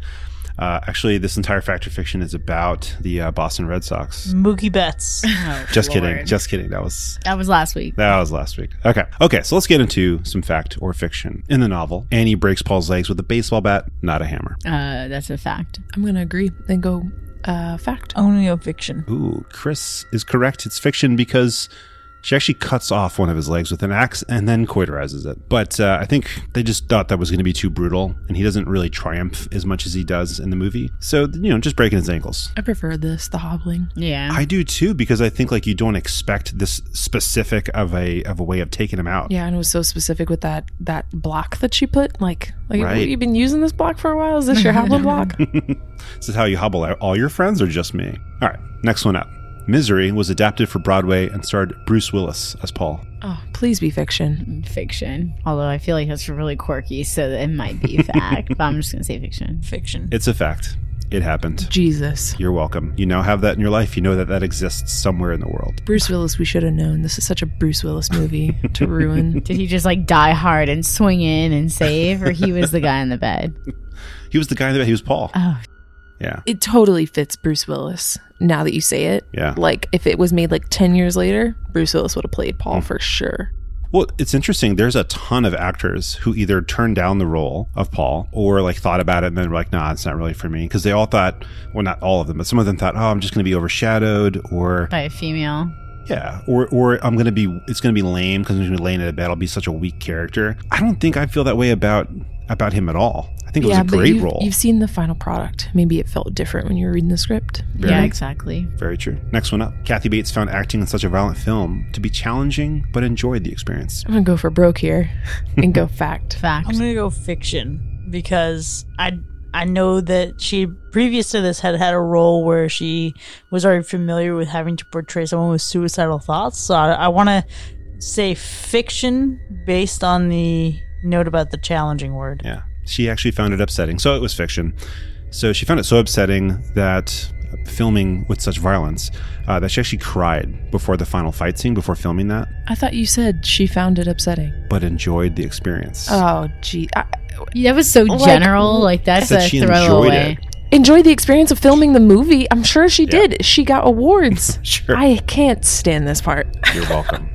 Uh, actually, this entire Fact or Fiction is about the uh, Boston Red Sox. Mookie Betts. [laughs] Oh, Just kidding. Just kidding. That was that was last week. that was last week. Okay. Okay. So let's get into some fact or fiction. In the novel, Annie breaks Paul's legs with a baseball bat, not a hammer. Uh, that's a fact. I'm going to agree and go uh, fact. Only a fiction. Ooh, Chris is correct. It's fiction because she actually cuts off one of his legs with an axe and then cauterizes it. But uh, I think they just thought that was going to be too brutal, and he doesn't really triumph as much as he does in the movie. So you know, just breaking his ankles. I prefer this, the hobbling. Yeah. I do too because I think like you don't expect this specific of a of a way of taking him out. Yeah, and it was so specific with that that block that she put. Like, like Right. you've been using this block for a while. Is this your [laughs] hobbling block? [laughs] This is how you hobble out all your friends or just me. All right, next one up. Misery was adapted for Broadway and starred Bruce Willis as Paul. Oh, please be fiction. fiction. Although I feel like that's really quirky, so it might be [laughs] fact. but I'm just gonna say fiction. Fiction. It's a fact. It happened. Jesus. You're welcome. You now have that in your life. You know that that exists somewhere in the world. Bruce Willis, we should have known. This is such a Bruce Willis movie [laughs] to ruin. Did he just like die hard and swing in and save, or he was the guy in the bed? [laughs] He was the guy in the bed. he was Paul. Oh, Yeah. It totally fits Bruce Willis now that you say it. Yeah. Like, if it was made like 10 years later, Bruce Willis would have played Paul Mm. for sure. Well, it's interesting. There's a ton of actors who either turned down the role of Paul or like thought about it and then were like, nah, it's not really for me. Because they all thought, well, not all of them, but some of them thought, oh, I'm just going to be overshadowed or by a female. Yeah, or or I'm gonna be it's gonna be lame because I'm gonna be laying in a bed. I'll be such a weak character. I don't think I feel that way about about him at all. I think it was a great you've, role. you've seen the final product. Maybe it felt different when you were reading the script. Very- Yeah, exactly. Very true. Next one up. Kathy Bates found acting in such a violent film to be challenging, but enjoyed the experience. I'm going to go for broke here and go [laughs] fact. Fact. I'm gonna go fiction because I I know that she previous to this had had a role where she was already familiar with having to portray someone with suicidal thoughts. So I, I want to say fiction based on the note about the challenging word. Yeah. She actually found it upsetting. So it was fiction. So she found it so upsetting that filming with such violence uh, that she actually cried before the final fight scene, before filming that, I thought you said she found it upsetting. but enjoyed the experience. Oh, gee. I, That was so Like, general. Like that's Said a she enjoyed throwaway. it. enjoyed the experience of filming the movie. I'm sure she Yeah. did. She got awards. [laughs] Sure. I can't stand this part. You're welcome.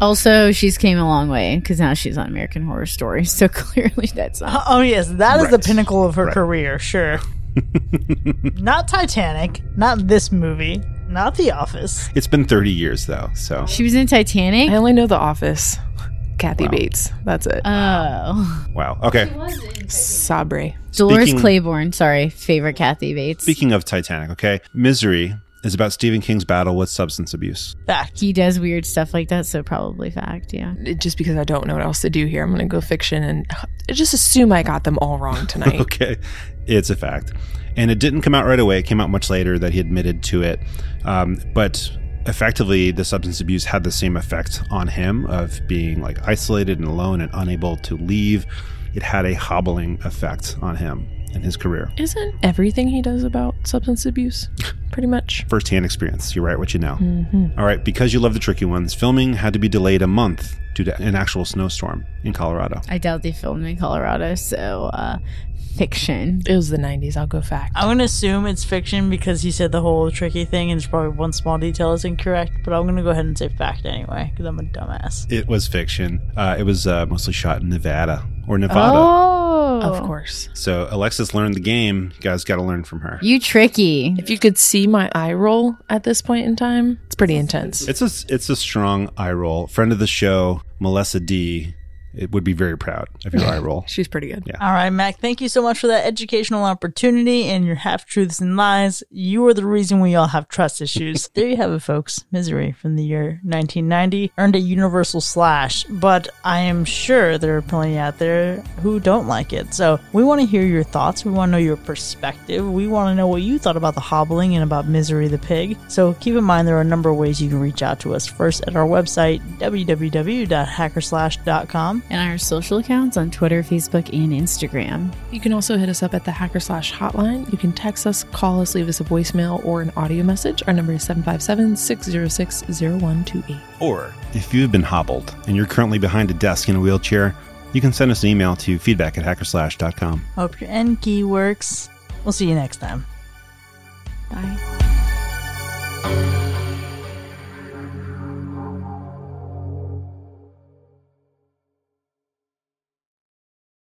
Also, she's came a long way because now she's on American Horror Story. So [laughs] clearly, that's not. Oh yes, that is the pinnacle of her Right. career. Sure. [laughs] not Titanic, not this movie, not The Office. It's been 30 years though, so She was in Titanic. I only know The Office. Kathy Wow. Bates. That's it. Oh, wow. Okay. Sabre. Dolores Speaking- Claiborne. Sorry, favorite Kathy Bates. Speaking of Titanic, okay, Misery is about Stephen King's battle with substance abuse. Fact. he does weird stuff like that, so probably fact. Yeah. Just because I don't know what else to do here, I'm going to go fiction and just assume I got them all wrong [laughs] tonight. Okay, it's a fact, and it didn't come out right away. It came out much later that he admitted to it, um, but effectively, the substance abuse had the same effect on him of being like isolated and alone and unable to leave. It had a hobbling effect on him and his career. Isn't everything he does about substance abuse? Pretty much. Firsthand experience. You write what you know. All right, because you love the tricky ones, filming had to be delayed a month due to an actual snowstorm in Colorado. I doubt they filmed in Colorado, so uh, fiction. It was the 90s. I'll go fact. I'm gonna assume it's fiction because he said the whole tricky thing, and it's probably one small detail is incorrect. But I'm gonna go ahead and say fact anyway because I'm a dumbass. It was fiction. Uh, it was uh, mostly shot in Nevada or Nevada. Oh, Of course. So Alexis learned the game. You guys got to learn from her. You tricky. If you could see my eye roll at this point in time, it's pretty intense. It's a it's a strong eye roll. Friend of the show, Melissa D, it would be very proud of your eye [laughs] roll. She's pretty good. Yeah. All right, Mac. Thank you so much for that educational opportunity and your half truths and lies. You are the reason we all have trust issues. [laughs] there you have it, folks. Misery from the year 1990 earned a universal slash, but I am sure there are plenty out there who don't like it. So we want to hear your thoughts. We want to know your perspective. We want to know what you thought about the hobbling and about Misery the pig. So keep in mind there are a number of ways you can reach out to us. First, at our website www.hackerslash.com. And our social accounts on Twitter, Facebook, and Instagram. You can also hit us up at the Hacker Slash hotline. You can text us, call us, leave us a voicemail or an audio message. Our number is 757 606 0128. Or if you've been hobbled and you're currently behind a desk in a wheelchair, you can send us an email to feedback at hackerslash.com. Hope your end key works. We'll see you next time. Bye.